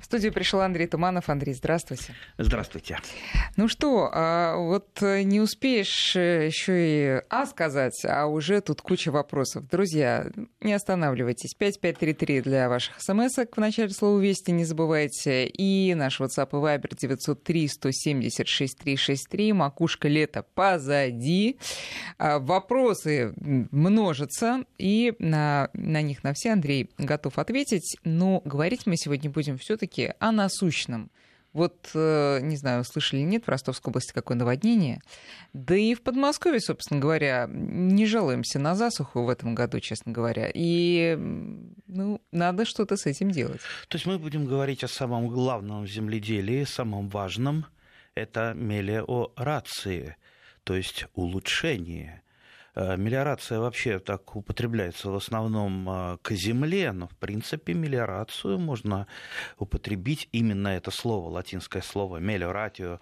В студию пришел Андрей Туманов. Андрей, здравствуйте. Здравствуйте. Ну что, а вот не успеешь э, еще и А сказать, а уже тут куча вопросов. Друзья, не останавливайтесь. 5533 для ваших смс в начале слова «Вести» не забывайте. И наш WhatsApp и Viber 903 176 363. Макушка лета позади. А, вопросы множатся, и на, на них на все Андрей готов ответить. Но говорить мы сегодня будем все-таки все-таки о насущном. Вот, э, не знаю, слышали нет, в Ростовской области какое наводнение. Да и в Подмосковье, собственно говоря, не жалуемся на засуху в этом году, честно говоря. И, ну, надо что-то с этим делать. То есть мы будем говорить о самом главном земледелии, самом важном. Это мелиорации, то есть улучшение мелиорация вообще так употребляется в основном э, к земле, но в принципе мелиорацию можно употребить именно это слово, латинское слово мелиоратио а,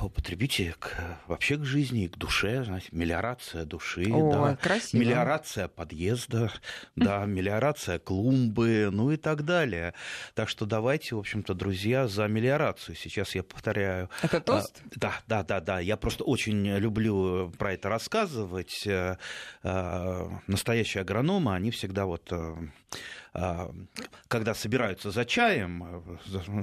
употребите к, вообще к жизни, к душе, знаете, мелиорация души, О, да, красиво. мелиорация подъезда, да, мелиорация клумбы, ну и так далее. Так что давайте, в общем-то, друзья, за мелиорацию. Сейчас я повторяю. Это а, тост? Да, да, да, да. Я просто очень люблю про это рассказывать. Э, э, настоящие агрономы, они всегда вот э, а, когда собираются за чаем,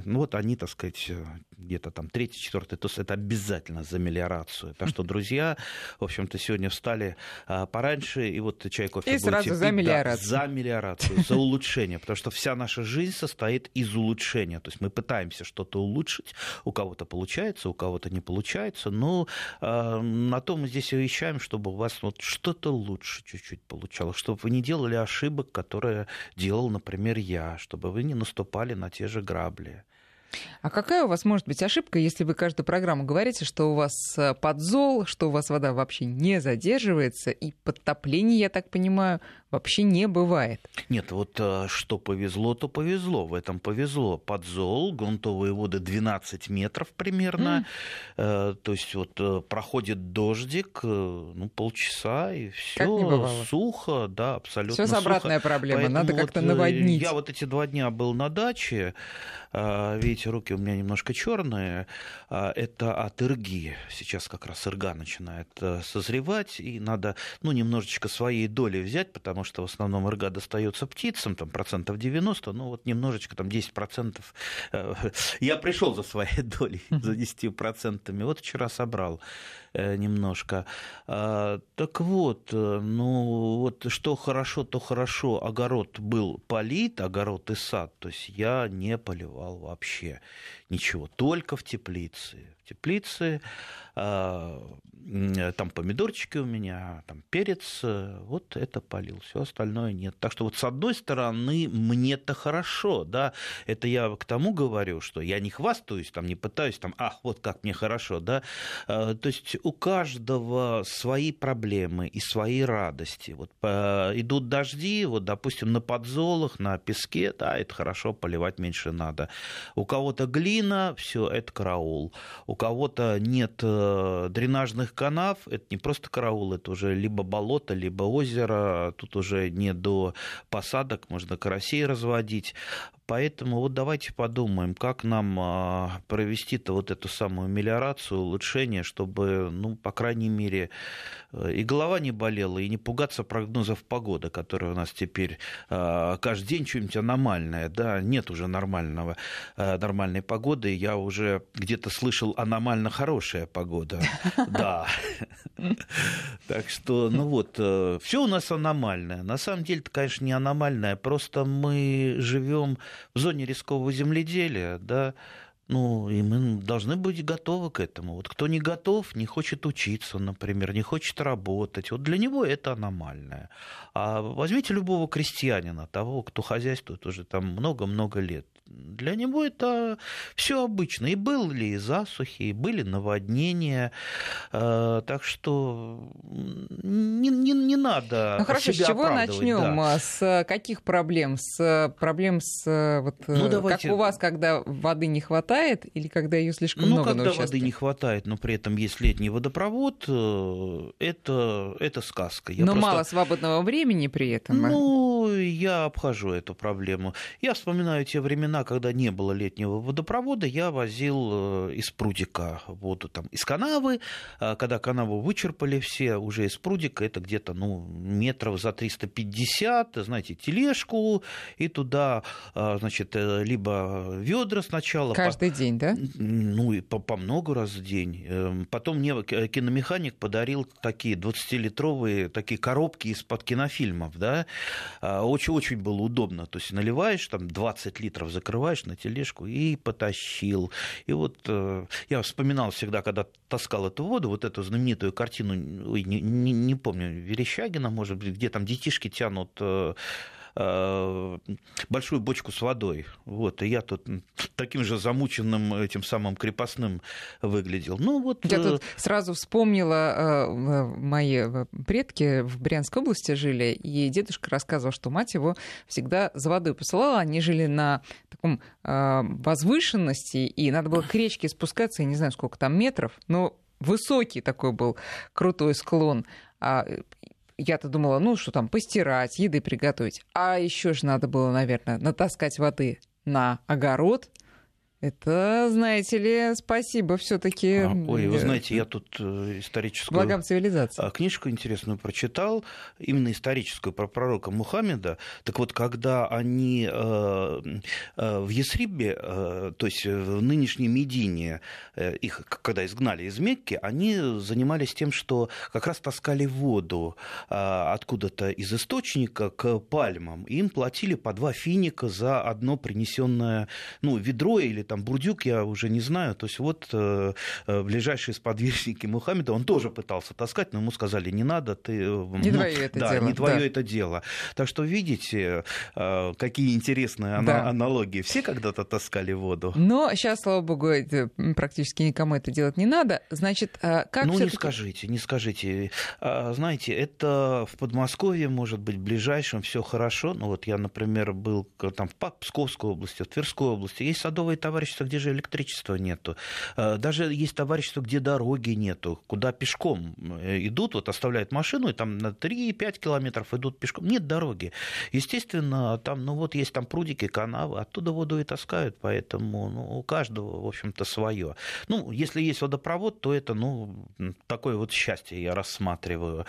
ну вот они, так сказать, где-то там третий, четвертый, то это обязательно за мелиорацию. Так что, друзья, в общем-то, сегодня встали а, пораньше, и вот чай, кофе И сразу пить, за мелиорацию. Да, за мелиорацию, за улучшение, потому что вся наша жизнь состоит из улучшения. То есть мы пытаемся что-то улучшить, у кого-то получается, у кого-то не получается, но э, на то мы здесь и вещаем, чтобы у вас вот что-то лучше чуть-чуть получалось, чтобы вы не делали ошибок, которые делал, например, я, чтобы вы не наступали на те же грабли. А какая у вас может быть ошибка, если вы каждую программу говорите, что у вас э, подзол, что у вас вода вообще не задерживается, и подтопление, я так понимаю, вообще не бывает? Нет, вот э, что повезло, то повезло. В этом повезло. Подзол, грунтовые воды 12 метров примерно. Mm. То есть вот проходит дождик, ну, полчаса, и все сухо, да, абсолютно Все обратная проблема, Поэтому надо как-то вот наводнить. Я вот эти два дня был на даче, видите, руки у меня немножко черные, а, это от ирги. Сейчас как раз ирга начинает э, созревать, и надо ну, немножечко своей доли взять, потому что в основном ирга достается птицам, там процентов 90, ну вот немножечко, там 10 процентов. Э, я пришел за своей долей, за 10 процентами. Вот вчера собрал э, немножко. А, так вот, ну вот что хорошо, то хорошо. Огород был полит, огород и сад, то есть я не поливал вообще ничего, только в теплице. В теплице а, там помидорчики у меня, там перец, вот это полил, все остальное нет. Так что вот с одной стороны мне-то хорошо, да, это я к тому говорю, что я не хвастаюсь, там не пытаюсь, там, ах, вот как мне хорошо, да, а, то есть у каждого свои проблемы и свои радости. Вот идут дожди, вот, допустим, на подзолах, на песке, да, это хорошо, поливать меньше надо. У кого-то глина, все, это караул. У кого-то нет э, дренажных канав, это не просто караул, это уже либо болото, либо озеро, тут уже не до посадок, можно карасей разводить. Поэтому вот давайте подумаем, как нам а, провести-то вот эту самую мелиорацию, улучшение, чтобы, ну, по крайней мере, и голова не болела, и не пугаться прогнозов погоды, которые у нас теперь а, каждый день что-нибудь аномальное, да, нет уже нормального, э, нормальной погоды, я уже где-то слышал аномально хорошая погода, да. Так что, ну вот, э, все у нас аномальное. На самом деле, это, конечно, не аномальное, просто мы живем в зоне рискового земледелия, да, ну, и мы должны быть готовы к этому. Вот кто не готов, не хочет учиться, например, не хочет работать, вот для него это аномальное. А возьмите любого крестьянина, того, кто хозяйствует уже там много-много лет для него это все обычно. И были и засухи, и были наводнения. Э, так что не, не, не надо. Ну хорошо, себя с чего начнем? Да. С каких проблем? С проблем с вот ну, давайте... как у вас, когда воды не хватает, или когда ее слишком ну, много? Ну, когда воды не хватает, но при этом есть летний водопровод, э, это, это сказка. Я но просто... мало свободного времени при этом. Ну, я обхожу эту проблему. Я вспоминаю те времена, времена, когда не было летнего водопровода, я возил из прудика воду там из канавы. Когда канаву вычерпали все, уже из прудика, это где-то ну, метров за 350, знаете, тележку, и туда, значит, либо ведра сначала. Каждый по... день, да? Ну, и по, по много раз в день. Эм, потом мне киномеханик подарил такие 20-литровые такие коробки из-под кинофильмов, да, очень-очень было удобно. То есть наливаешь, там 20 литров закрываешь на тележку и потащил. И вот э, я вспоминал всегда, когда таскал эту воду, вот эту знаменитую картину, ой, не, не, не помню, Верещагина, может быть, где там детишки тянут э, большую бочку с водой. Вот, и я тут таким же замученным этим самым крепостным выглядел. Ну, вот... Я тут э, сразу вспомнила, э, мои предки в Брянской области жили, и дедушка рассказывал, что мать его всегда за водой посылала. Они жили на таком возвышенности, и надо было к речке спускаться, я не знаю, сколько там метров, но высокий такой был крутой склон. А, я-то думала, ну что там, постирать, еды приготовить. А еще же надо было, наверное, натаскать воды на огород, это, знаете ли, спасибо все-таки. А, ой, вы знаете, я тут э, историческую... Благам цивилизации. А, книжку интересную прочитал, именно историческую, про пророка Мухаммеда. Так вот, когда они э, э, в Есрибе, то есть в нынешней Медине, их когда изгнали из Мекки, они занимались тем, что как раз таскали воду откуда-то из источника к пальмам. Им платили по два финика за одно принесенное ну, ведро или там Бурдюк, я уже не знаю. То есть вот э, э, ближайшие сподвижники Мухаммеда, он тоже пытался таскать, но ему сказали, не надо, ты... Э, не ну, твое это да, дело. Не твое да. это дело. Так что видите, какие интересные да. аналогии. Все когда-то таскали воду. Но сейчас, слава богу, практически никому это делать не надо. Значит, как Ну, не скажите, не скажите. Знаете, это в Подмосковье, может быть, ближайшем все хорошо. Ну, вот я, например, был там в Псковской области, в Тверской области. Есть садовые товары товарищества, где же электричества нету. Э, даже есть товарищества, где дороги нету, куда пешком э, идут, вот оставляют машину, и там на 3-5 километров идут пешком. Нет дороги. Естественно, там, ну вот есть там прудики, канавы, оттуда воду и таскают, поэтому ну, у каждого, в общем-то, свое. Ну, если есть водопровод, то это, ну, такое вот счастье я рассматриваю.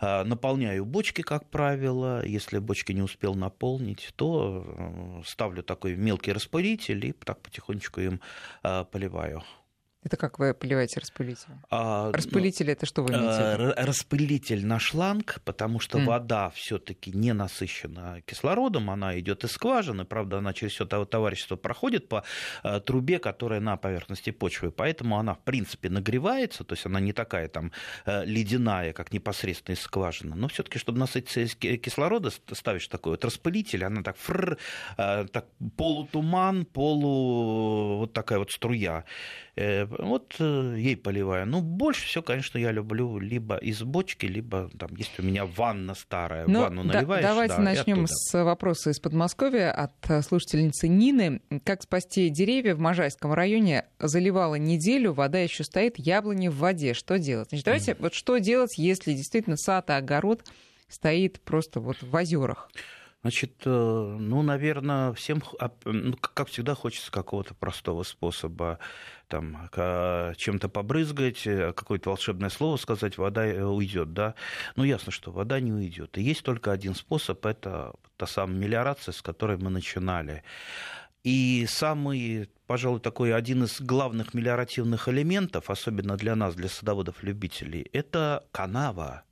Э, наполняю бочки, как правило. Если бочки не успел наполнить, то ставлю такой мелкий распылитель и так потихоньку потихонечку им а, поливаю. Это как вы поливаете распылитель? А, распылитель ну, это что вы имеете в виду? Распылитель на шланг, потому что mm. вода все-таки не насыщена кислородом, она идет из скважины, правда, она через все товарищество проходит по а, трубе, которая на поверхности почвы, поэтому она в принципе нагревается, то есть она не такая там а, ледяная, как непосредственно из скважины, но все-таки, чтобы насытиться из кислорода, ставишь такой вот распылитель, она так, фрр, так полутуман, полу вот такая вот струя Э, вот э, ей поливаю. Ну, больше всего, конечно, я люблю либо из бочки, либо там есть у меня ванна старая, ну, ванну наливаешь. Да, давайте да, начнем с вопроса из Подмосковья от э, слушательницы Нины. Как спасти деревья в Можайском районе? Заливала неделю, вода еще стоит, яблони в воде. Что делать? Значит, давайте mm. вот что делать, если действительно сад и огород стоит просто вот в озерах? Значит, ну, наверное, всем, ну, как всегда, хочется какого-то простого способа там чем-то побрызгать, э, какое-то волшебное слово сказать, вода э, уйдет, да. Ну, ясно, что вода не уйдет. И есть только один способ, это та самая мелиорация, с которой мы начинали. И самый, пожалуй, такой один из главных мелиоративных элементов, особенно для нас, для садоводов-любителей, это канава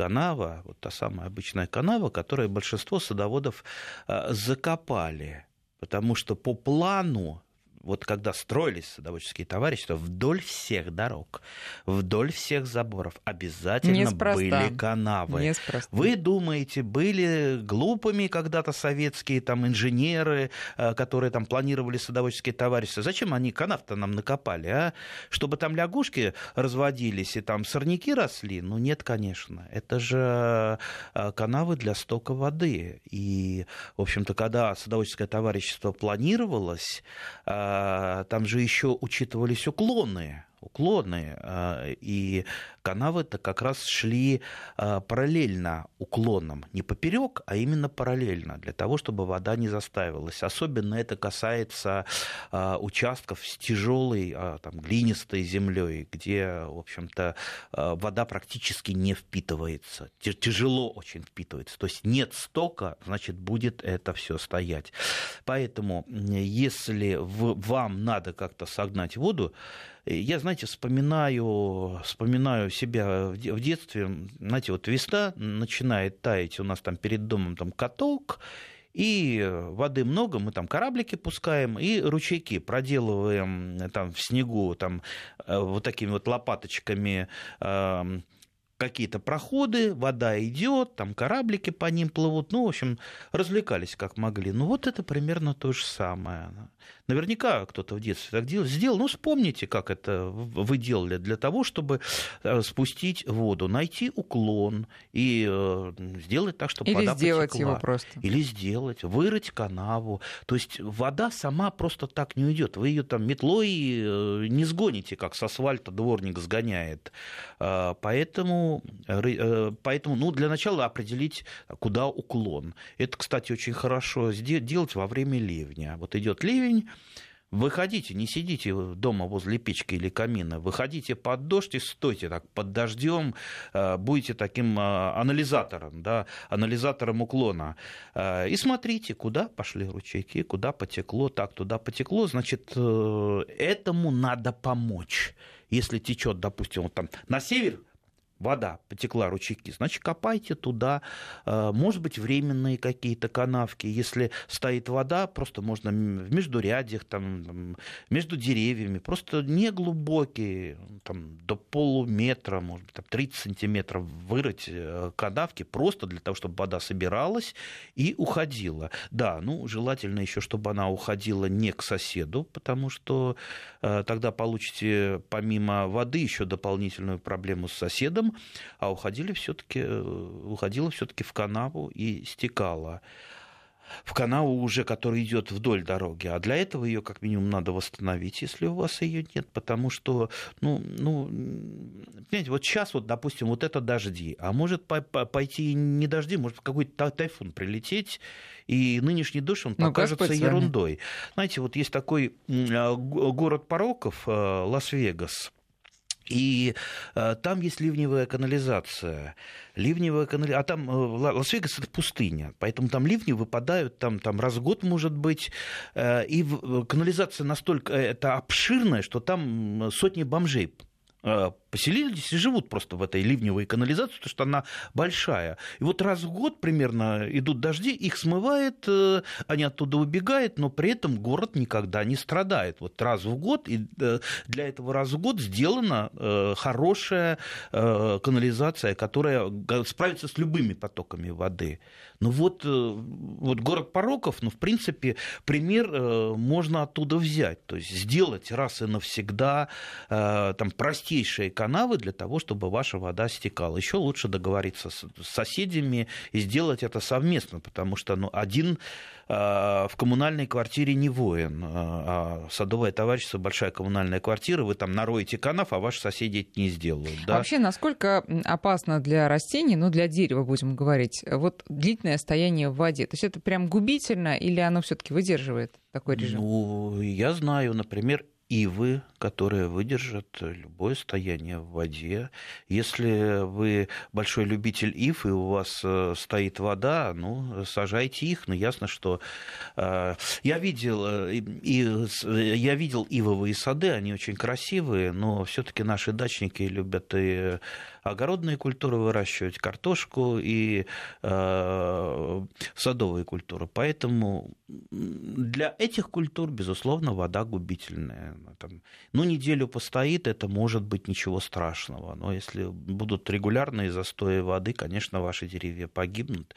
канава, вот та самая обычная канава, которую большинство садоводов э, закопали. Потому что по плану вот когда строились садоводческие товарищества, вдоль всех дорог, вдоль всех заборов обязательно Неспроста. были канавы. Неспроста. Вы думаете, были глупыми когда-то советские там инженеры, э, которые там планировали садоводческие товарищества? Зачем они канав-то нам накопали, а? Чтобы там лягушки разводились и там сорняки росли? Ну нет, конечно. Это же э, канавы для стока воды. И, в общем-то, когда садоводческое товарищество планировалось, э, там же еще учитывались уклоны уклоны, э, и канавы-то как раз шли э, параллельно уклонам, не поперек, а именно параллельно, для того, чтобы вода не заставилась. Особенно это касается участков с тяжелой, там, глинистой землей, где, в общем-то, вода практически не впитывается, тяжело очень впитывается. То есть нет стока, значит, будет это все стоять. Поэтому, если вам надо как-то согнать воду, я, знаете, вспоминаю, вспоминаю себя в детстве. Знаете, вот весна начинает таять, у нас там перед домом там каток, и воды много, мы там кораблики пускаем, и ручейки проделываем там в снегу, там э, вот такими вот лопаточками эм, какие-то проходы, вода идет, там кораблики по ним плывут, ну, в общем, развлекались как могли. Ну, вот это примерно то же самое. Наверняка кто-то в детстве так делал. Сделал. Ну, вспомните, как это вы делали для того, чтобы э, спустить воду, найти уклон и э, сделать так, чтобы Или вода сделать потекла. его просто. Или сделать, вырыть канаву. То есть вода сама просто так не уйдет. Вы ее там метлой э, не сгоните, как с асфальта дворник сгоняет. Поэтому, поэтому ну, для начала определить, куда уклон. Это, кстати, очень хорошо делать во время ливня. Вот идет ливень, Выходите, не сидите дома возле печки или камина, выходите под дождь и стойте так под дождем, э, будете таким э, анализатором, да, анализатором уклона. Э, и смотрите, куда пошли ручейки, куда потекло, так туда потекло, значит, этому надо помочь. Если течет, допустим, вот там на север, вода потекла, ручейки, значит, копайте туда, э, может быть, временные какие-то канавки. Если стоит вода, просто можно в междурядьях, там, между деревьями, просто не глубокие, там, до полуметра, может быть, там, 30 сантиметров вырыть э, канавки, просто для того, чтобы вода собиралась и уходила. Да, ну, желательно еще, чтобы она уходила не к соседу, потому что э, тогда получите помимо воды еще дополнительную проблему с соседом, а уходили все-таки, э, уходила все-таки в канаву и стекала в канаву уже, который идет вдоль дороги. А для этого ее как минимум надо восстановить, если у вас ее нет, потому что, ну, ну, понимаете, вот сейчас вот, допустим, вот это дожди, а может пойти не дожди, может какой-то тайфун прилететь, и нынешний дождь, он ну, покажется ерундой. Знаете, вот есть такой а, город пороков, э, Лас-Вегас, и э, там есть ливневая канализация. Ливневая канализация. А там э, Лас-Вегас это пустыня, поэтому там ливни выпадают там, там раз в год, может быть. Э, и в, канализация настолько э, это обширная, что там сотни бомжей э, поселились и живут просто в этой ливневой канализации, потому что она большая. И вот раз в год примерно идут дожди, их смывает, э, они оттуда убегают, но при этом город никогда не страдает. Вот раз в год, и э, для этого раз в год сделана э, хорошая канализация, которая справится с любыми потоками воды. Ну вот, вот город пороков, ну, в принципе, пример можно оттуда взять. То есть сделать раз и навсегда там простейшие канавы для того, чтобы ваша вода стекала. Еще лучше договориться с соседями и сделать это совместно, потому что ну, один а, в коммунальной квартире не воин. А, а садовое товарищество, большая коммунальная квартира, вы там нароете канав, а ваши соседи это не сделают. Да? Вообще, насколько опасно для растений, ну, для дерева, будем говорить, вот длительное стояние в воде? То есть это прям губительно или оно все таки выдерживает такой режим? Ну, я знаю, например, ивы, которые выдержат любое состояние в воде. Если вы большой любитель ив, и у вас э, стоит вода, ну, сажайте их. Но ясно, что э, я видел, э, и, я видел ивовые сады, они очень красивые, но все-таки наши дачники любят и огородные культуры выращивать, картошку и э, садовые культуры. Поэтому для этих культур, безусловно, вода губительная. Там, ну, неделю постоит, это может быть ничего страшного. Но если будут регулярные застои воды, конечно, ваши деревья погибнут.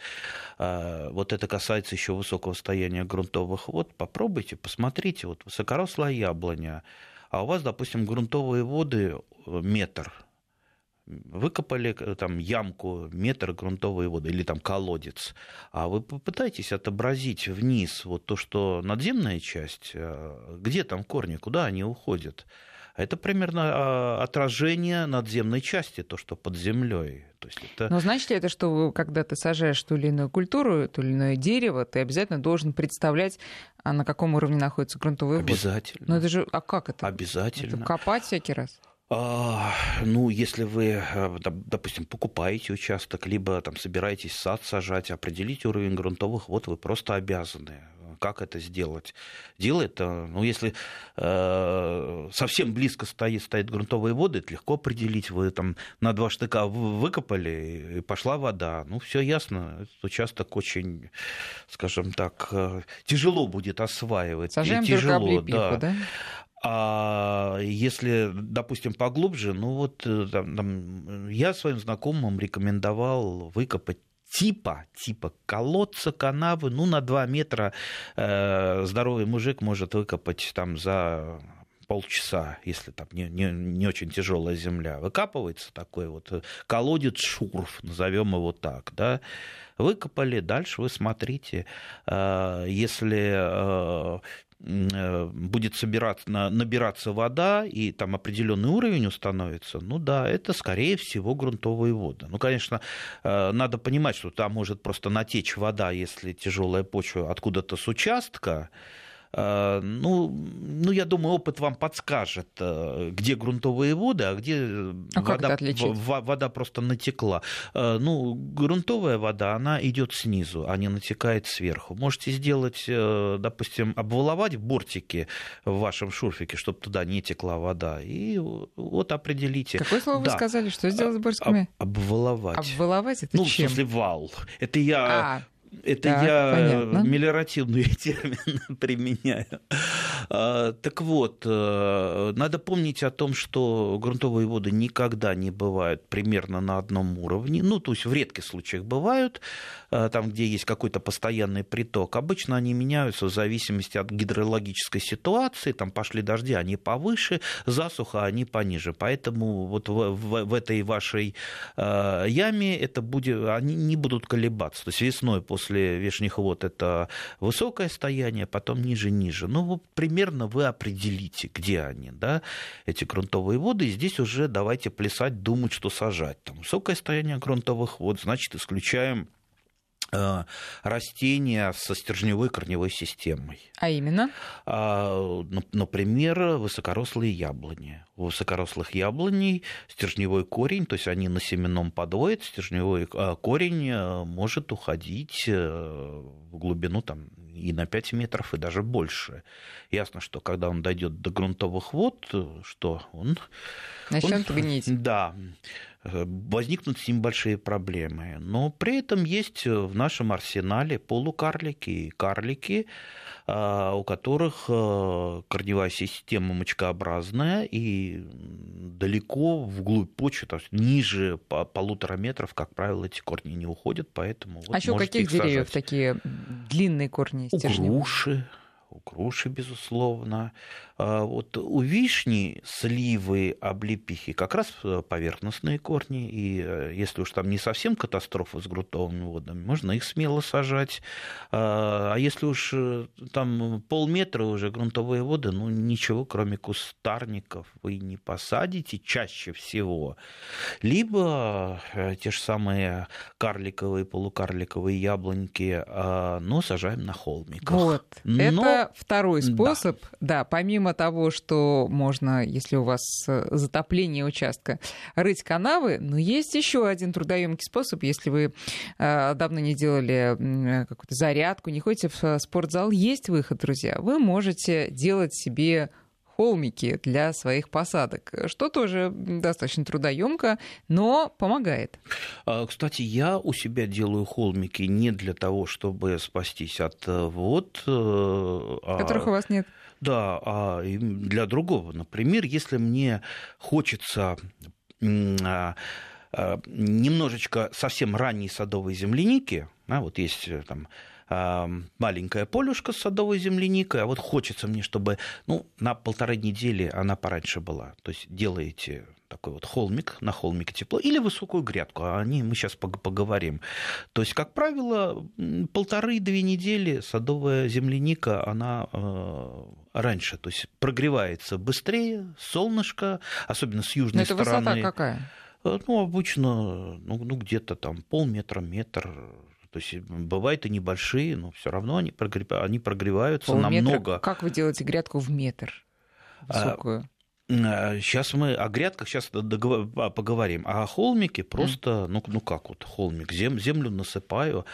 Э, вот это касается еще высокого состояния грунтовых вод. Попробуйте, посмотрите. Вот высокорослая яблоня, а у вас, допустим, грунтовые воды э, метр – выкопали э, там ямку, метр грунтовой воды или там колодец, а вы попытаетесь отобразить вниз вот то, что надземная часть, э, где там корни, куда они уходят, Это примерно а, отражение надземной части, то, что под землей. То есть это... Но значит ли это, что когда ты сажаешь ту или иную культуру, то или иное дерево, ты обязательно должен представлять, а на каком уровне находится грунтовый вод? Обязательно. Но это же, а как это? Обязательно. Это копать всякий раз? А, ну, если вы, э, допустим, покупаете участок, либо там собираетесь сад сажать, определить уровень грунтовых вод, вы просто обязаны как это сделать. Дело это, ну, если э, совсем близко стоит, стоят грунтовые воды, это легко определить. Вы там на два штыка выкопали, и пошла вода. Ну, все ясно. Этот участок очень, скажем так, э, тяжело будет осваивать. Сажаем тяжело, да. да? А если, допустим, поглубже, ну вот э, там, там, я своим знакомым рекомендовал выкопать типа, типа колодца, канавы, ну, на 2 метра э, здоровый мужик может выкопать там за полчаса, если там не, не, не очень тяжелая земля. Выкапывается такой вот э, колодец шурф, назовем его так, да, выкопали, дальше вы смотрите, э, если э, будет собираться, набираться вода, и там определенный уровень установится, ну да, это, скорее всего, грунтовые воды. Ну, конечно, э, надо понимать, что там может просто натечь вода, если тяжелая почва откуда-то с участка, Э, ну, ну, я думаю, опыт вам подскажет, э, где грунтовые воды, а где а вода, вода просто натекла. Э, ну, грунтовая вода, она идет снизу, а не натекает сверху. Можете сделать, допустим, обволовать бортики в вашем шурфике, чтобы туда не текла вода, и вот определите. Какое слово да. вы сказали? Что сделать с бортиками? Об, обволовать. Обволовать это ну, чем? в смысле вал. Это я а. Это так, я понятно. мелиоративный термин применяю. А, так вот, э, надо помнить о том, что грунтовые воды никогда не бывают примерно на одном уровне. Ну, то есть в редких случаях бывают, э, там, где есть какой-то постоянный приток. Обычно они меняются в зависимости от гидрологической ситуации. Там пошли дожди, они повыше, засуха, они пониже. Поэтому вот в, в, в этой вашей э, яме это будет, они не будут колебаться. То есть весной после вешних вод это высокое стояние, потом ниже-ниже. Ну, вот примерно вы определите, где они, да, эти грунтовые воды, и здесь уже давайте плясать, думать, что сажать. Там высокое стояние грунтовых вод, значит, исключаем Э, растения со стержневой корневой системой. А именно? А, например, высокорослые яблони. У высокорослых яблоней стержневой корень, то есть они на семенном подвое, стержневой э, корень э, может уходить в глубину там, и на 5 метров, и даже больше. Ясно, что когда он дойдет до грунтовых вод, что он... Начнет он, гнить. Да возникнут с ним большие проблемы. Но при этом есть в нашем арсенале полукарлики и карлики, у которых а, корневая система мочкообразная и далеко вглубь почвы, то есть ниже полутора метров, как правило, эти корни не уходят, поэтому вот А еще у каких деревьев сажать. такие длинные корни? У груши, у груши, безусловно. А вот у вишни, сливы, облепихи как раз э, поверхностные корни, и э, если уж там не совсем катастрофа с грунтовыми водами, можно их смело сажать. А, а если уж э, там полметра уже грунтовые воды, ну ничего, кроме кустарников, вы не посадите чаще всего. Либо те же самые карликовые, полукарликовые яблоньки, а, но сажаем на холмиках. Вот, но... это второй способ, да. да, помимо того, что можно, если у вас э, затопление участка, рыть канавы, но есть еще один трудоемкий способ, если вы э, давно не делали э, какую-то зарядку, не ходите в спортзал, есть выход, друзья. Вы можете делать себе холмики для своих посадок, что тоже достаточно трудоемко, но помогает. А, кстати, я у себя делаю холмики не для того, чтобы спастись от э, вод. Э, а Которых у вас нет. Да, а для другого. Например, если мне хочется а, немножечко совсем ранней садовой земляники, а, вот есть э, там маленькое полюшко с садовой земляникой, а вот хочется мне, чтобы ну, на полторы недели она пораньше была. То есть делаете такой вот холмик, на холмике тепло, или высокую грядку, о ней мы сейчас поговорим. То есть, как правило, полторы-две недели садовая земляника, она э, раньше, то есть прогревается быстрее, солнышко, особенно с южной Но это стороны. высота какая? Э, ну, обычно, ну, ну где-то там полметра, метр, то есть бывают и небольшие, но все равно они, прогреваются, они прогреваются Полметра. намного. Как вы делаете грядку в метр? А, высокую? Сейчас мы о грядках сейчас а, поговорим. А о холмике просто, ну, ну как вот холмик, зем, землю насыпаю.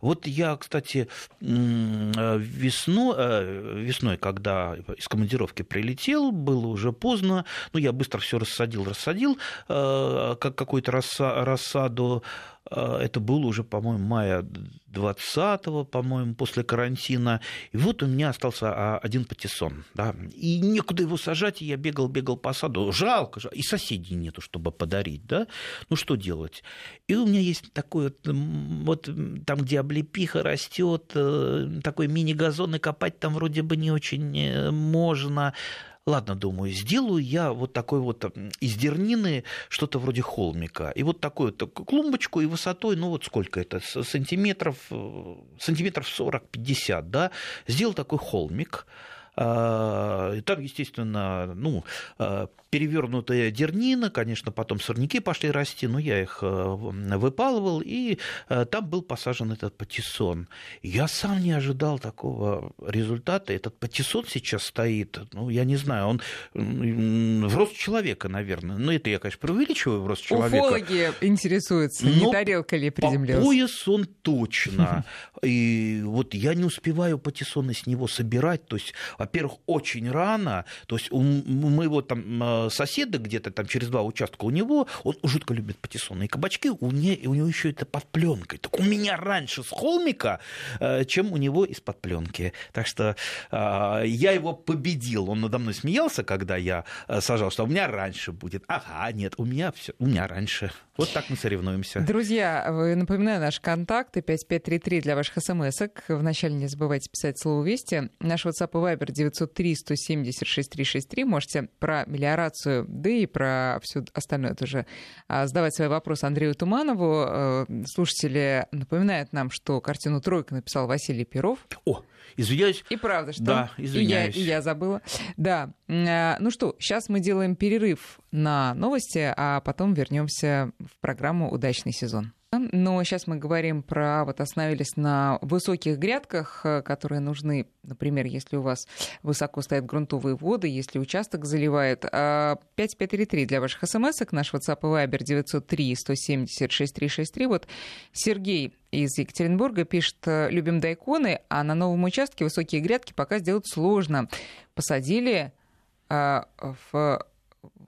Вот я, кстати, весной, э, весной, когда из командировки прилетел, было уже поздно, ну, я быстро все рассадил, рассадил, э, как какую-то рассаду, а, это было уже, по-моему, мая 20-го, по-моему, после карантина. И вот у меня остался а, один патиссон. Да, и некуда его сажать, и я бегал, бегал по саду. Жалко, жалко. И соседей нету, чтобы подарить. Да? Ну, что делать? И у меня есть такой вот, вот там, где облепиха растет, э, такой мини-газон, и копать там вроде бы не очень э, можно. Ладно, думаю, сделаю я вот такой вот из дернины что-то вроде холмика. И вот такую вот клумбочку и высотой, ну вот сколько это, сантиметров, э, сантиметров 40-50, да, сделал такой холмик. А, там, естественно, ну, а, перевернутая дернина, конечно, потом сорняки пошли расти, но я их э, выпалывал, и э, там был посажен этот патиссон. Я сам не ожидал такого результата. Этот патиссон сейчас стоит, ну, я не знаю, он в рост человека, наверное. Ну, это я, конечно, преувеличиваю в рост человека. Уфологи интересуются, не тарелка ли приземлился. По пояс он точно. И вот я не успеваю патиссоны с него собирать. То есть, во-первых, очень рано. То есть, мы вот там э, соседа где-то там через два участка у него, он жутко любит патиссоны и кабачки, у, не, у него еще это под пленкой. Так у меня раньше с холмика, э, чем у него из-под пленки. Так что э, я его победил. Он надо мной смеялся, когда я э, сажал, что у меня раньше будет. Ага, нет, у меня все, у меня раньше. Вот так мы соревнуемся. Друзья, напоминаю наши контакты 5533 для ваших смс-ок. Вначале не забывайте писать слово «Вести». Наш WhatsApp и Viber 903 170 6363. Можете про мелиорацию, да и про все остальное тоже а, задавать свои вопросы Андрею Туманову. Э, слушатели напоминают нам, что картину «Тройка» написал Василий Перов. О, извиняюсь. И правда, что? Да, извиняюсь. И я, и я забыла. Да. А, ну что, сейчас мы делаем перерыв на новости, а потом вернемся в программу «Удачный сезон». Но сейчас мы говорим про, вот остановились на высоких грядках, э, которые нужны, например, если у вас высоко стоят грунтовые воды, если участок заливает. 5533 а для ваших смс наш WhatsApp и Viber 903 170 6363. Вот Сергей из Екатеринбурга пишет, любим дайконы, а на новом участке высокие грядки пока сделать сложно. Посадили а, в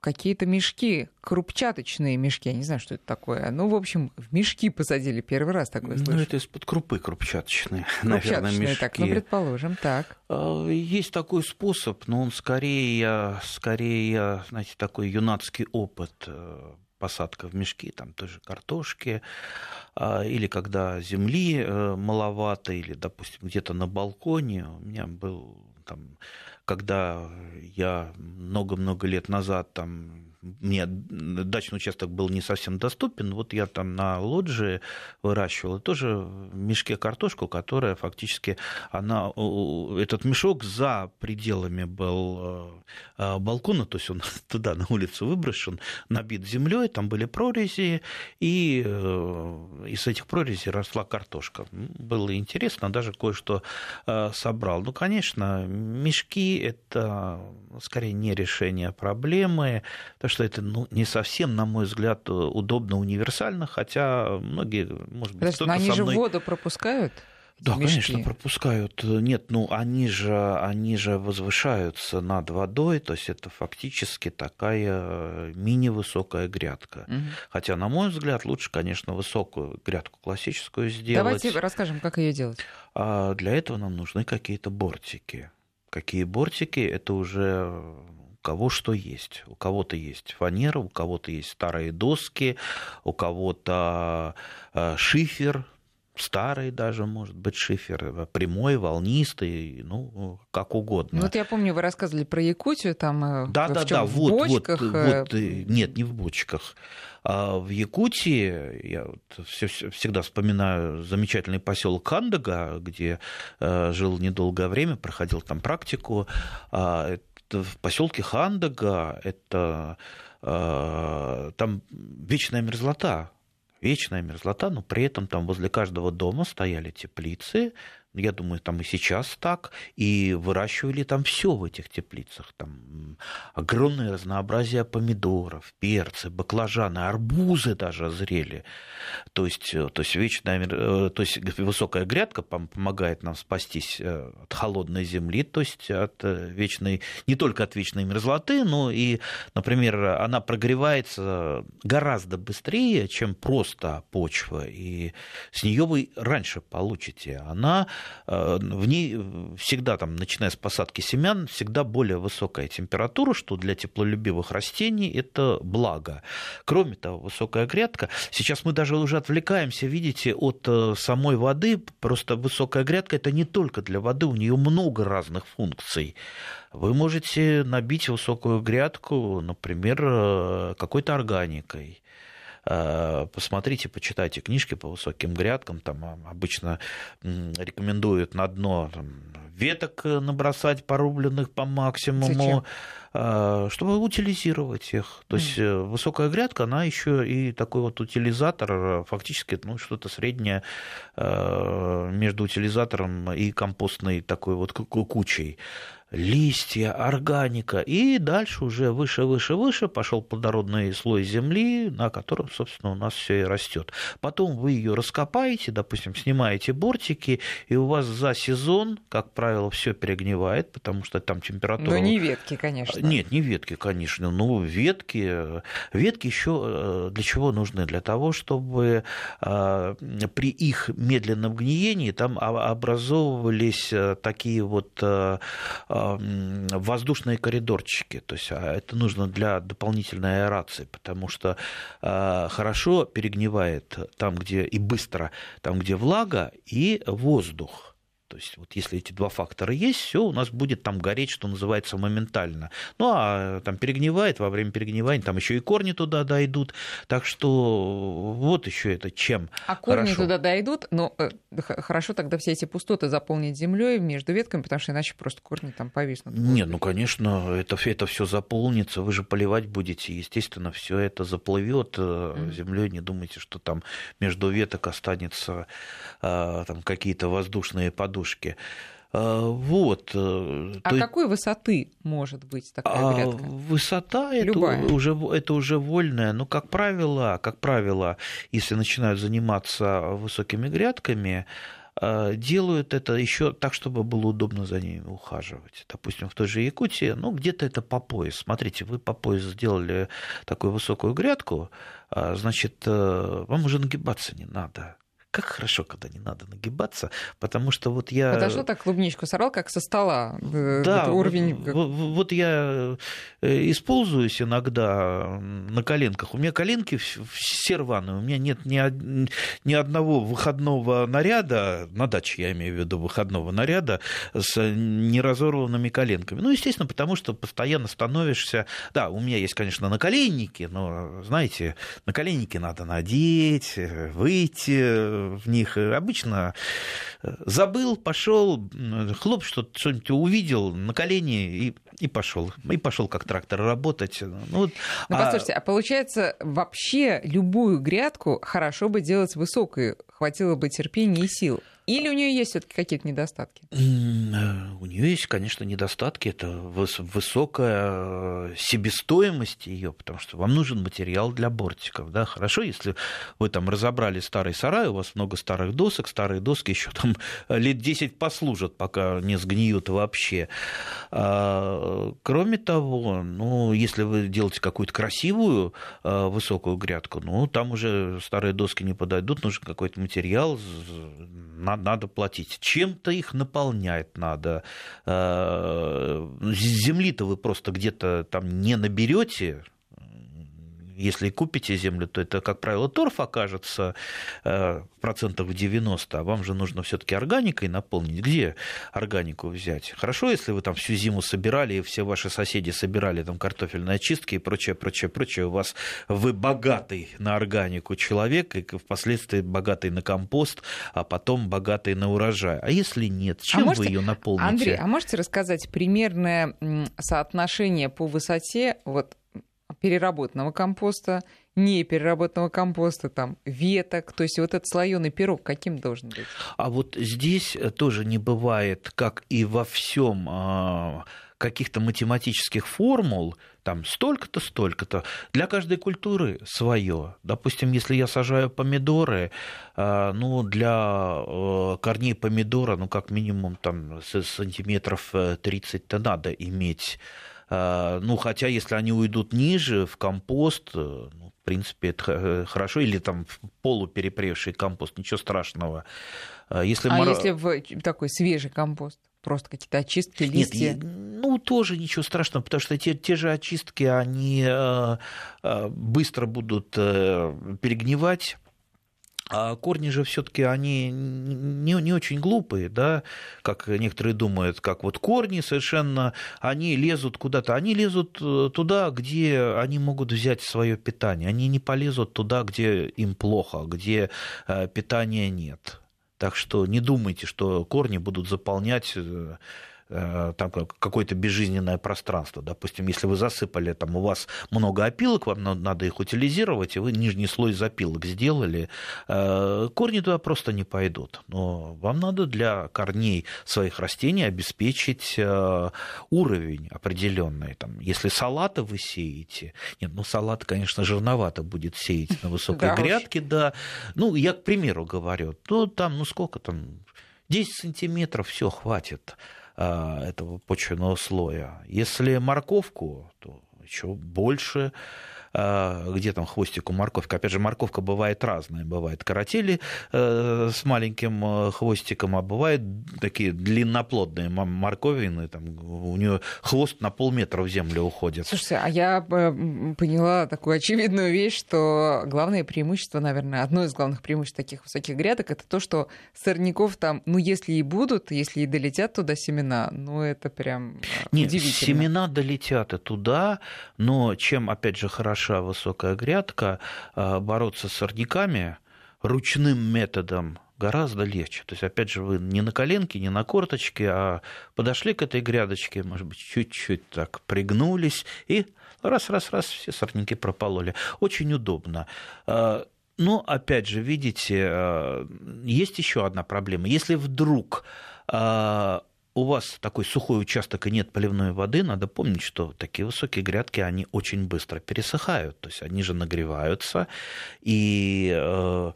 какие-то мешки, крупчаточные мешки, я не знаю, что это такое. Ну, в общем, в мешки посадили первый раз такое слышу. Ну, это из-под крупы крупчаточные, крупчаточные, наверное, мешки. так, ну, предположим, так. А, есть такой способ, но он скорее, скорее, знаете, такой юнацкий опыт э, посадка в мешки, там тоже картошки, а, или когда земли э, маловато, или, допустим, где-то на балконе. У меня был там когда я много-много лет назад там мне дачный участок был не совсем доступен, вот я там на лоджии выращивал, и тоже в мешке картошку, которая фактически, она, этот мешок за пределами был э, э, балкона, то есть он туда на улицу выброшен, набит землей, там были прорези, и э, из этих прорезей росла картошка. Было интересно, даже кое-что собрал. Ну, конечно, мешки – это скорее не решение проблемы, потому что это ну, не совсем, на мой взгляд, удобно, универсально, хотя многие, может быть, кто-то они же мной... воду пропускают? Да, мешки. конечно, пропускают. Нет, ну они же, они же возвышаются над водой, то есть это фактически такая мини-высокая грядка. Угу. Хотя, на мой взгляд, лучше, конечно, высокую грядку классическую сделать. Давайте расскажем, как ее делать. А для этого нам нужны какие-то бортики. Какие бортики, это уже у кого что есть. У кого-то есть фанера, у кого-то есть старые доски, у кого-то э, шифер, старый даже, может быть, шифер, прямой, волнистый, ну, как угодно. Ну, вот я помню, вы рассказывали про Якутию, там да, в, да, да, в вот, бочках. Вот, вот, нет, не в бочках. А в Якутии я вот всегда вспоминаю замечательный поселок Кандага, где жил недолгое время, проходил там практику. В поселке Хандага это там вечная мерзлота вечная мерзлота, но при этом там возле каждого дома стояли теплицы, я думаю, там и сейчас так, и выращивали там все в этих теплицах. Там огромное разнообразие помидоров, перцы, баклажаны, арбузы даже зрели. То есть, э, то есть, вечная, э, то есть высокая грядка помогает нам спастись э, от холодной земли, то есть от вечной, не только от вечной мерзлоты, но и, например, она прогревается гораздо быстрее, чем просто почва, и с нее вы раньше получите. Она в ней всегда, там, начиная с посадки семян, всегда более высокая температура, что для теплолюбивых растений это благо. Кроме того, высокая грядка, сейчас мы даже уже отвлекаемся, видите, от э, самой воды, просто высокая грядка это не только для воды, у нее много разных функций. Вы можете набить высокую грядку, например, э, какой-то органикой Э, посмотрите, почитайте книжки по высоким грядкам, там обычно рекомендуют на дно там, веток э, набросать порубленных по максимуму. Зачем? Э, чтобы утилизировать их. То есть mm. высокая грядка, она еще и такой вот утилизатор, фактически ну, что-то среднее между утилизатором и компостной такой вот кучей листья, органика, и дальше уже выше, выше, выше пошел плодородный слой земли, на котором, собственно, у нас все и растет. Потом вы ее раскопаете, допустим, снимаете бортики, и у вас за сезон, как правило, все перегнивает, потому что там температура. Но не ветки, конечно. Нет, не ветки, конечно. Ну, ветки, ветки еще э, для чего нужны? Для того, чтобы э, при их медленном гниении там образовывались э, такие вот воздушные коридорчики. То есть а, это нужно для дополнительной аэрации, потому что а, хорошо перегнивает там, где и быстро, там, где влага и воздух. То есть вот если эти два фактора есть, все у нас будет там гореть, что называется, моментально. Ну а там перегнивает, во время перегнивания там еще и корни туда дойдут. Так что вот еще это чем. А корни хорошо. туда дойдут, но э, хорошо тогда все эти пустоты заполнить землей между ветками, потому что иначе просто корни там повиснут. Нет, ну конечно, это, это все заполнится, вы же поливать будете, естественно, все это заплывет mm-hmm. землей. Не думайте, что там между веток останется а, там какие-то воздушные подушки подушке. А, вот. Э, а То... какой высоты может быть такая грядка? А, высота это уже, это уже вольная. Но, как правило, как правило, если начинают заниматься высокими грядками, а, делают это еще так, чтобы было удобно за ними ухаживать. Допустим, в той же Якутии, ну, где-то это по пояс. Смотрите, вы по пояс сделали такую высокую грядку, значит, э, вам уже нагибаться не надо как хорошо, когда не надо нагибаться, потому что вот я... Подошел так клубничку сорвал, как со стола. Да, вот уровень... Вот, вот я э, используюсь иногда на коленках. У меня коленки все рваные, у меня нет ни, ни одного выходного наряда, на даче я имею в виду выходного наряда, с неразорванными коленками. Ну, естественно, потому что постоянно становишься... Да, у меня есть, конечно, наколенники, но, знаете, наколенники надо надеть, выйти, в них обычно э, забыл, пошел, хлоп, что что-нибудь увидел на колени и, и пошел. И пошел как трактор работать. Ну, ну а... послушайте, а получается, вообще любую грядку хорошо бы делать высокой, хватило бы терпения и сил. Или у нее есть все-таки какие-то недостатки? Э, у нее есть, конечно, недостатки. Это высокая э, себестоимость ее, потому что вам нужен материал для бортиков. Да? Хорошо, если вы там разобрали старый сарай, у вас много старых досок, старые доски еще там лет 10 послужат, пока не сгниют вообще. А, кроме того, ну, если вы делаете какую-то красивую э, высокую грядку, ну, там уже старые доски не подойдут, нужен какой-то материал, надо платить. Чем-то их наполнять надо. Э, земли-то вы просто где-то там не наберете, если купите землю, то это, как правило, торф окажется э, процентов в 90, а вам же нужно все-таки органикой наполнить. Где органику взять? Хорошо, если вы там всю зиму собирали, и все ваши соседи собирали там картофельные очистки и прочее, прочее, прочее. У вас вы богатый на органику человек, и впоследствии богатый на компост, а потом богатый на урожай. А если нет, чем а можете, вы ее наполните? Андрей, а можете рассказать примерное соотношение по высоте вот переработанного компоста, непереработанного компоста, там, веток, то есть вот этот слоеный пирог каким должен быть? А вот здесь тоже не бывает, как и во всем а, каких-то математических формул, там столько-то, столько-то. Для каждой культуры свое. Допустим, если я сажаю помидоры, а, ну, для э, корней помидора, ну, как минимум, там, сантиметров 30-то э, надо иметь ну, хотя, если они уйдут ниже, в компост, э, ну, в принципе, это э, хорошо. Или там в полуперепревший компост, ничего страшного. А если, а мор... если в такой свежий компост? Просто какие-то очистки, листья? Нет, ну, тоже ничего страшного, потому что те, те же очистки, они э, быстро будут перегнивать а корни же все-таки они не, не очень глупые, да, как некоторые думают, как вот корни совершенно, они лезут куда-то, они лезут э, туда, где они могут взять свое питание, они не полезут туда, где им плохо, где э, питания нет. Так что не думайте, что корни будут заполнять э, там какое-то безжизненное пространство. Допустим, если вы засыпали, там у вас много опилок, вам надо их утилизировать, и вы нижний слой запилок сделали, э, корни туда просто не пойдут. Но вам надо для корней своих растений обеспечить э, уровень определенный. Там, если салаты вы сеете, нет, ну салат, конечно, жирновато будет сеять на высокой грядке, да. Ну, я к примеру говорю, то там, ну сколько там, 10 сантиметров, все хватит. А, этого почвенного слоя. Если морковку, то еще больше. А, где там хвостик у морковки. Опять же, морковка бывает разная. Бывает каратели э, с маленьким э, хвостиком, а бывают такие длинноплодные морковины. Там, у нее хвост на полметра в землю уходит. Слушайте, а я э, поняла такую очевидную вещь, что главное преимущество, наверное, одно из главных преимуществ таких высоких грядок, это то, что сорняков там, ну, если и будут, если и долетят туда семена, ну, это прям Нет, удивительно. семена долетят и туда, но чем, опять же, хорошо хороша высокая грядка, а, бороться с сорняками ручным методом гораздо легче. То есть, опять же, вы не на коленке, не на корточке, а подошли к этой грядочке, может быть, чуть-чуть так пригнулись, и раз-раз-раз все сорняки пропололи. Очень удобно. А, но, опять же, видите, а, есть еще одна проблема. Если вдруг у вас такой сухой участок и нет поливной воды, надо помнить, что такие высокие грядки, они очень быстро пересыхают, то есть они же нагреваются, и э,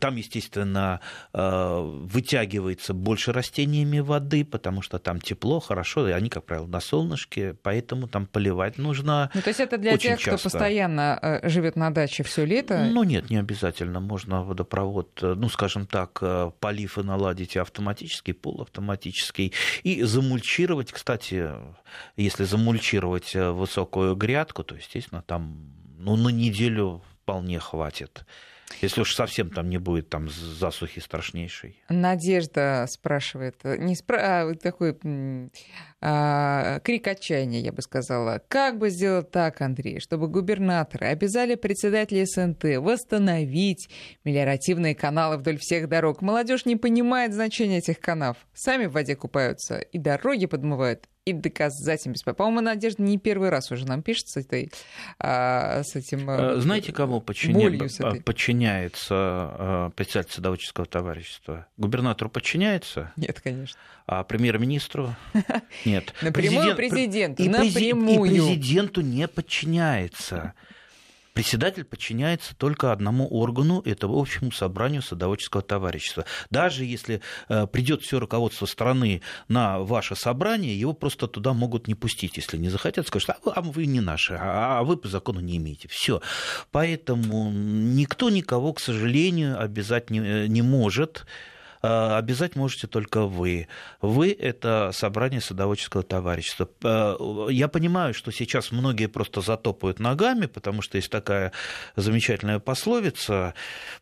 там, естественно, э, вытягивается больше растениями воды, потому что там тепло, хорошо, и они, как правило, на солнышке, поэтому там поливать нужно. Ну, то есть это для тех, часто. кто постоянно э, живет на даче все лето? Ну, нет, не обязательно. Можно водопровод, э, ну, скажем так, полив и наладить автоматический, полуавтоматический, и замульчировать. Кстати, если замульчировать высокую грядку, то, естественно, там ну, на неделю вполне хватит. Если уж совсем там не будет там засухи страшнейшей. Надежда спрашивает, не спра... а, такой а, крик отчаяния, я бы сказала. Как бы сделать так, Андрей, чтобы губернаторы обязали председателей СНТ восстановить мелиоративные каналы вдоль всех дорог? Молодежь не понимает значения этих канав. Сами в воде купаются и дороги подмывают и доказать им бесполезно. По-моему, Надежда не первый раз уже нам пишет с, этой, а, с этим а, Знаете, кому подчиня... подчиняется а, председатель садоводческого товарищества? Губернатору подчиняется? Нет, конечно. А премьер-министру? Нет. Напрямую президенту. И президенту не подчиняется. Председатель подчиняется только одному органу, это общему собранию садоводческого товарищества. Даже если э, придет все руководство страны на ваше собрание, его просто туда могут не пустить, если не захотят, скажут, а вы, а не наши, а, а вы по закону не имеете. Все. Поэтому никто никого, к сожалению, обязать не, э, может обязать можете только вы. Вы – это собрание садоводческого товарищества. Э, я понимаю, что сейчас многие просто затопают ногами, потому что есть такая замечательная пословица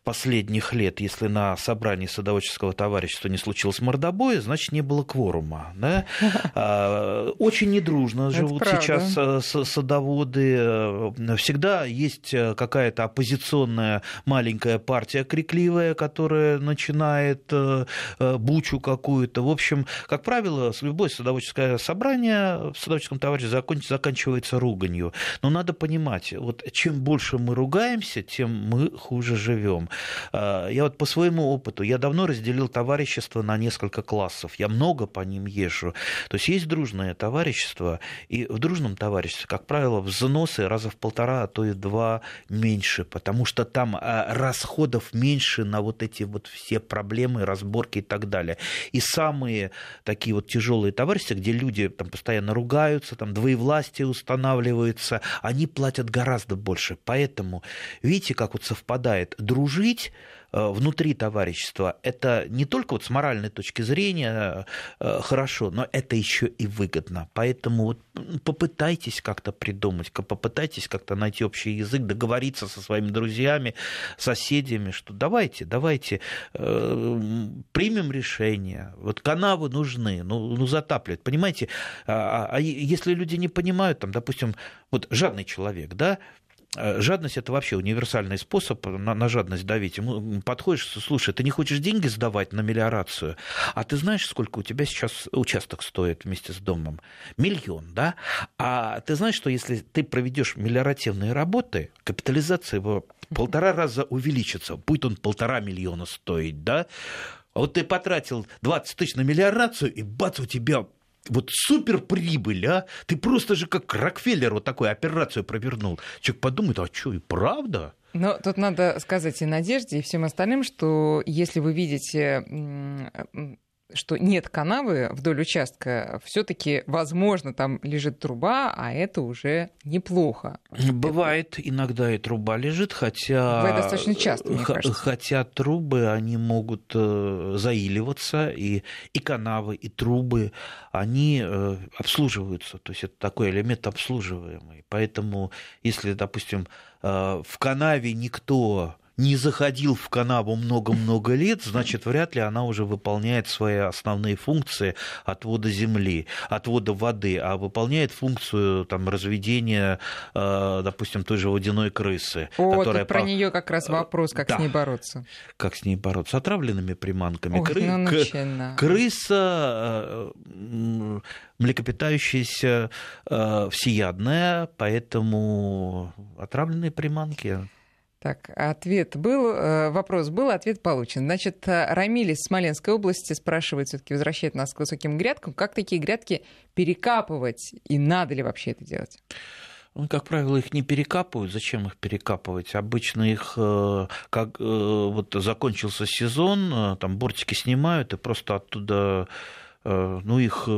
последних лет, если на собрании садоводческого товарищества не случилось мордобоя, значит, не было кворума. Да? А, очень недружно живут сейчас садоводы. Всегда есть какая-то оппозиционная маленькая партия крикливая, которая начинает э, э, бучу какую-то. В общем, как правило, любое садоводческое собрание в садоводческом товариществе заканчивается руганью. Но надо понимать, вот чем больше мы ругаемся, тем мы хуже живем. Э, я вот по своему опыту, я давно разделил товарищество на несколько классов. Я много по ним езжу. То есть есть дружное товарищество, и в дружном товариществе, как правило, взносы раза в полтора, а то и два меньше, потому что там расходов меньше на вот эти вот все проблемы, разборки и так далее. И самые такие вот тяжелые товарищества, где люди там постоянно ругаются, там двоевластие устанавливается, они платят гораздо больше. Поэтому видите, как вот совпадает дружить внутри товарищества, это не только вот с моральной точки зрения э, хорошо, но это еще и выгодно. Поэтому вот попытайтесь как-то придумать, попытайтесь как-то найти общий язык, договориться со своими друзьями, соседями, что давайте, давайте э, примем решение. Вот канавы нужны, ну, ну затапливать. Понимаете, а, а, а если люди не понимают, там, допустим, вот жадный человек, да, Э, жадность это вообще универсальный способ на, на жадность давить. Ему подходишь, слушай, ты не хочешь деньги сдавать на мелиорацию, а ты знаешь, сколько у тебя сейчас участок стоит вместе с домом? Миллион, да? А ты знаешь, что если ты проведешь мелиоративные работы, капитализация его полтора раза увеличится, будет он полтора миллиона стоить, да? А вот ты потратил 20 тысяч на мелиорацию, и бац, у тебя вот супер прибыль, а? Ты просто же как Рокфеллер вот такую операцию провернул. Человек подумает, а что, и правда? Но тут надо сказать и Надежде, и всем остальным, что если вы видите что нет канавы вдоль участка, все-таки, возможно, там лежит труба, а это уже неплохо. Бывает, это... иногда и труба лежит, хотя... Бывает достаточно часто, мне кажется. Хотя трубы, они могут э, заиливаться, и, и канавы, и трубы, они э, обслуживаются. То есть это такой элемент обслуживаемый. Поэтому, если, допустим, э, в канаве никто не заходил в канаву много-много лет, значит, вряд ли она уже выполняет свои основные функции отвода земли, отвода воды, а выполняет функцию там, разведения, э, допустим, той же водяной крысы. О, которая про нее как раз вопрос, как да. с ней бороться. Как с ней бороться? Отравленными приманками. Ой, Кры... ну, Крыса э, млекопитающаяся э, всеядная, поэтому отравленные приманки так, ответ был, э, вопрос был, ответ получен. Значит, э, Рамиль из Смоленской области спрашивает, все-таки возвращает нас к высоким грядкам, как такие грядки перекапывать и надо ли вообще это делать? Ну, как правило, их не перекапывают. Зачем их перекапывать? Обычно их, э, как вот закончился сезон, там бортики снимают и просто оттуда, ну, их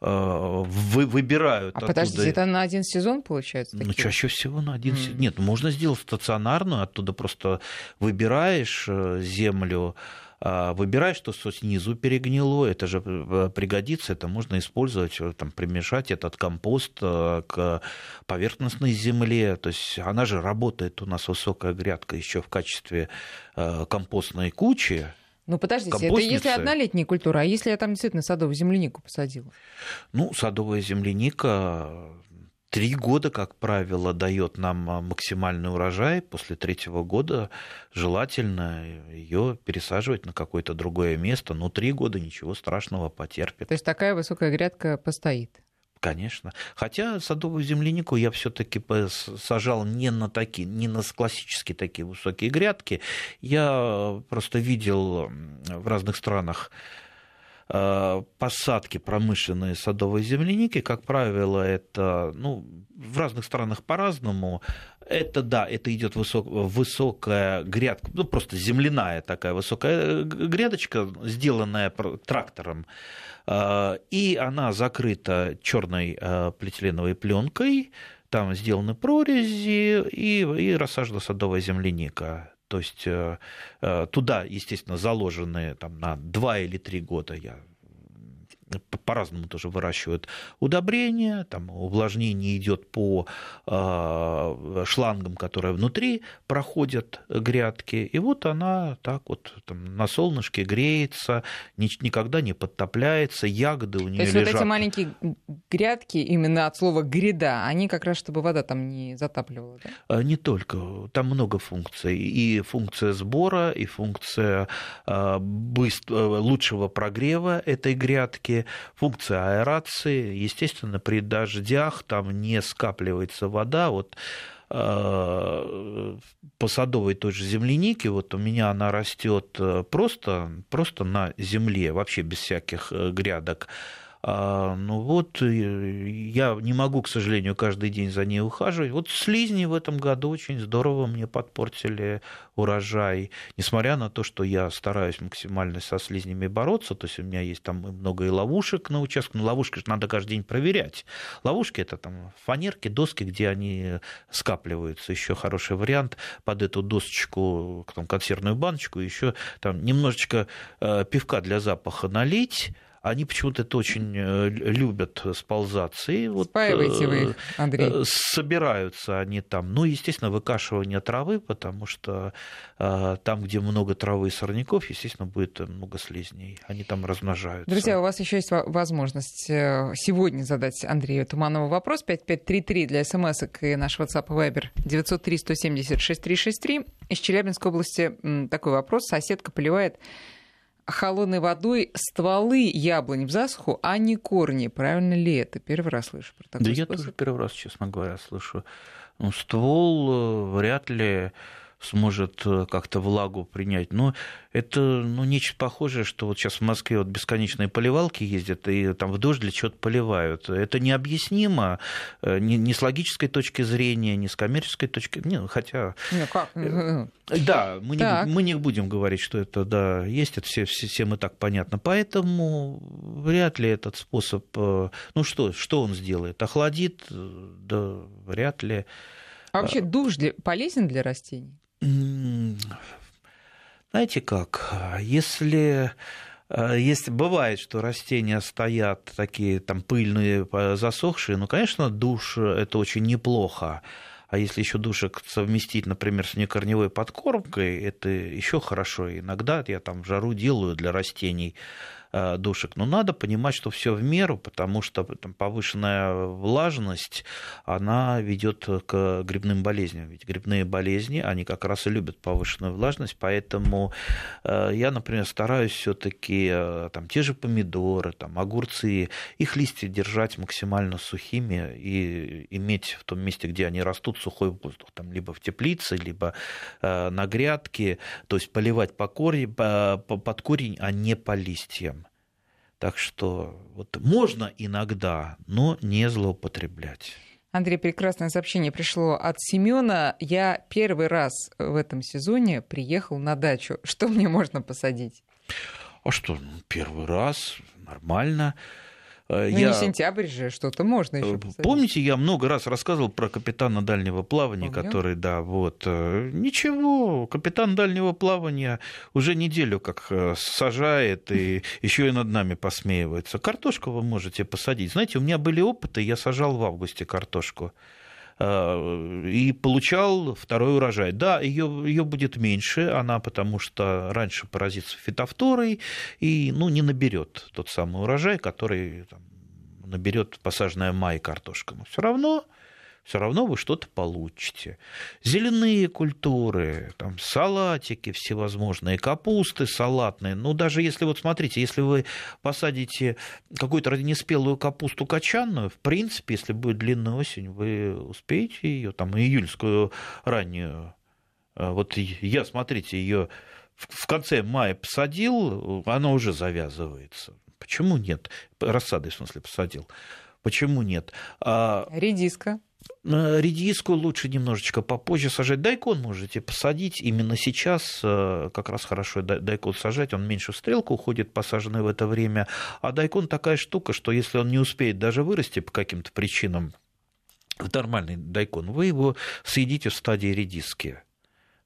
вы, выбирают. А подождите, это на один сезон получается? Ну, такие? Ну, чаще всего на один mm. сезон. Нет, можно сделать стационарную, оттуда просто выбираешь э, землю, а, выбираешь, что снизу перегнило, это же э, пригодится, это можно использовать, там, примешать этот компост к поверхностной земле, то есть она же работает у нас высокая грядка еще в качестве компостной кучи, ну, подождите, это если однолетняя культура, а если я там действительно садовую землянику посадила? Ну, садовая земляника три года, как правило, дает нам а, максимальный урожай. После третьего года желательно ее пересаживать на какое-то другое место. Но три года ничего страшного потерпит. То есть такая высокая грядка постоит? Конечно. Хотя садовую землянику я все-таки сажал не на такие, не на классические такие высокие грядки. Я просто видел в разных странах э, посадки промышленной садовой земляники, как правило, это ну, в разных странах по-разному. Это да, это идет высок, высокая грядка, ну просто земляная такая высокая э, грядочка, сделанная трактором. А, и она закрыта черной а, полиэтиленовой пленкой, там сделаны прорези и, и рассажена садовая земляника. То есть туда, естественно, заложены там, на 2 или 3 года, я по-разному тоже выращивают удобрения, там увлажнение идет по э, шлангам, которые внутри проходят грядки, и вот она так вот там, на солнышке греется, ни, никогда не подтопляется, ягоды у нее лежат. То есть вот эти маленькие грядки, именно от слова гряда, они как раз, чтобы вода там не затапливала, да? А, не только, там много функций, и функция сбора, и функция э, быстр... лучшего прогрева этой грядки, функция аэрации. Естественно, при дождях там не скапливается вода. Вот э, по садовой той же земляники, вот у меня она растет э, просто, просто на земле, вообще без всяких э, грядок. А, ну вот, я не могу, к сожалению, каждый день за ней ухаживать. Вот слизни в этом году очень здорово мне подпортили урожай. Несмотря на то, что я стараюсь максимально со слизнями бороться, то есть у меня есть там много и ловушек на участке, но ловушки же надо каждый день проверять. Ловушки это там фанерки, доски, где они скапливаются. Еще хороший вариант под эту досочку, там, консервную баночку, еще там немножечко э, пивка для запаха налить, они почему-то это очень э, любят сползаться. И вот Спаиваете вы их, э, Андрей. Э, собираются они там. Ну, естественно, выкашивание травы, потому что там, где много травы и сорняков, естественно, будет много слизней. Они там размножаются. Друзья, у вас еще есть возможность сегодня задать Андрею Туманову вопрос. 5533 для смс и наш WhatsApp Viber 903 170 6363. Из Челябинской области такой вопрос. Соседка поливает холодной водой стволы яблонь в засуху, а не корни. Правильно ли это? Первый раз слышу про такой Да способ. я тоже первый раз, честно говоря, слышу. Ну, ствол э, вряд ли сможет э, как-то влагу принять. Но это ну, нечто похожее, что вот сейчас в Москве вот бесконечные поливалки ездят, и там в дождь для чего-то поливают. Это необъяснимо э, ни, ни с логической точки зрения, ни с коммерческой точки зрения. Хотя... Ну, как? Э, да, мы не, мы не будем говорить, что это да, есть, это все, все, всем и так понятно. Поэтому вряд ли этот способ... Ну что, что он сделает? Охладит? Да, вряд ли. А вообще душ полезен для растений? Знаете как, если если бывает, что растения стоят такие там пыльные, засохшие, ну, конечно, душ это очень неплохо. А если еще душек совместить, например, с некорневой подкормкой, это еще хорошо. Иногда я там жару делаю для растений Э, душек. Но надо понимать, что все в меру, потому что там, повышенная влажность, она ведет к грибным болезням. Ведь грибные болезни, они как раз и любят повышенную влажность, поэтому э, я, например, стараюсь все-таки э, там те же помидоры, там огурцы, их листья держать максимально сухими и иметь в том месте, где они растут, сухой воздух, там либо в теплице, либо на грядке, то есть поливать по корень, под корень, а не по листьям. Так что вот можно иногда, но не злоупотреблять. Андрей, прекрасное сообщение пришло от Семена. Я первый раз в этом сезоне приехал на дачу. Что мне можно посадить? А что, ну, первый раз, нормально. Э, ну, я... не сентябрь же, что-то можно еще. Посадить. Помните, я много раз рассказывал про капитана дальнего плавания, Помню. который, да, вот. Э, ничего, капитан дальнего плавания уже неделю как э, сажает и еще и над нами посмеивается. Картошку вы можете посадить. Знаете, у меня были опыты, я сажал в августе картошку и получал второй урожай. Да, ее, ее будет меньше, она потому что раньше поразится фитофторой и ну, не наберет тот самый урожай, который наберет посаженная май картошка. Но все равно все равно вы что-то получите. Зеленые культуры, там, салатики всевозможные, капусты салатные. Ну, даже если, вот смотрите, если вы посадите какую-то неспелую капусту качанную, в принципе, если будет длинная осень, вы успеете ее, там, июльскую раннюю. А вот я, смотрите, ее в конце мая посадил, она уже завязывается. Почему нет? Рассады, в смысле, посадил. Почему нет? А... Редиска. Редиску лучше немножечко попозже сажать. Дайкон можете посадить. Именно сейчас э, как раз хорошо дайкон сажать. Он меньше в стрелку уходит, посаженный в это время. А дайкон такая штука, что если он не успеет даже вырасти по каким-то причинам, нормальный дайкон, вы его съедите в стадии редиски.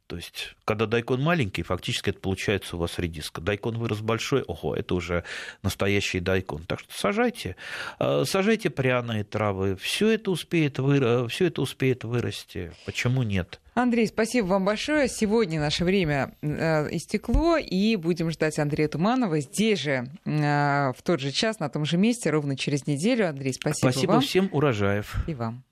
То есть, когда дайкон маленький, фактически это получается у вас редиска. Дайкон вырос большой, ого, это уже настоящий дайкон. Так что сажайте, э, сажайте пряные травы, все это успеет, вы... все это успеет вырасти. Почему нет? Андрей, спасибо вам большое. Сегодня наше время э, истекло, и будем ждать Андрея Туманова здесь же, э, в тот же час, на том же месте, ровно через неделю. Андрей, спасибо, спасибо вам. Спасибо всем, урожаев. И вам.